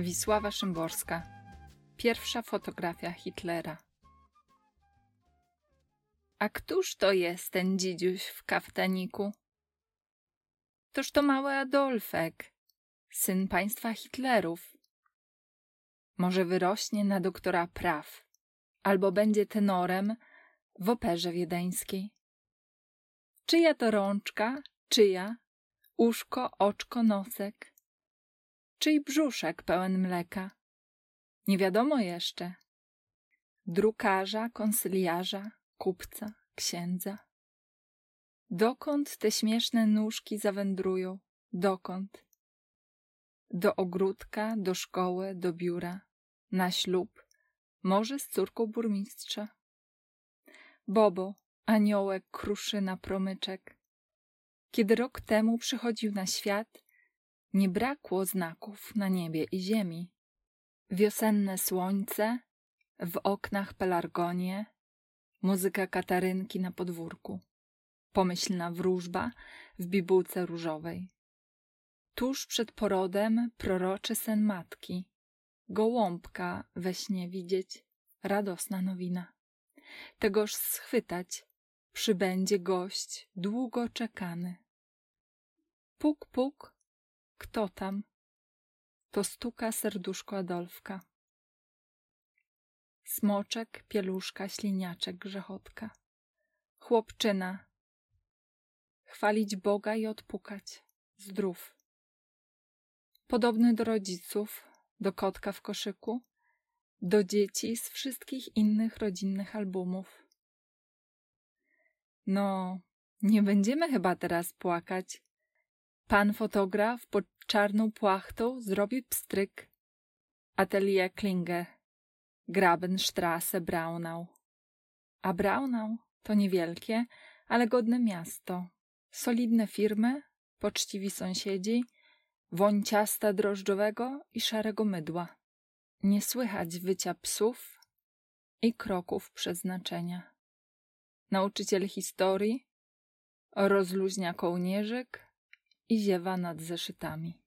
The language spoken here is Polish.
Wisława Szymborska. Pierwsza fotografia Hitlera. A któż to jest ten dzidziuś w kaftaniku? Toż to mały Adolfek, syn państwa Hitlerów. Może wyrośnie na doktora praw, albo będzie tenorem w operze wiedeńskiej. Czyja to rączka, czyja, uszko, oczko, nosek, czyj brzuszek pełen mleka. Nie wiadomo jeszcze. Drukarza, konsyliarza, kupca, księdza. Dokąd te śmieszne nóżki zawędrują? Dokąd? Do ogródka, do szkoły, do biura, na ślub, może z córką burmistrza. Bobo, aniołek, kruszyna, promyczek. Kiedy rok temu przychodził na świat, nie brakło znaków na niebie i ziemi. Wiosenne słońce, w oknach pelargonie, muzyka katarynki na podwórku, pomyślna wróżba w bibułce różowej. Tuż przed porodem proroczy sen matki, gołąbka we śnie widzieć, radosna nowina. Tegoż schwytać przybędzie gość długo czekany. Puk, puk, kto tam? To stuka serduszko Adolfka. Smoczek, pieluszka, śliniaczek, grzechotka. Chłopczyna. Chwalić Boga i odpukać. Zdrów. Podobny do rodziców, do kotka w koszyku, do dzieci z wszystkich innych rodzinnych albumów. No, nie będziemy chyba teraz płakać. Pan fotograf pod czarną płachtą zrobi pstryk. Atelier Klinger, Grabenstrasse, Braunau. A Braunau to niewielkie, ale godne miasto. Solidne firmy, poczciwi sąsiedzi, woń ciasta drożdżowego i szarego mydła. Nie słychać wycia psów i kroków przeznaczenia. Nauczyciel historii rozluźnia kołnierzyk i ziewa nad zeszytami.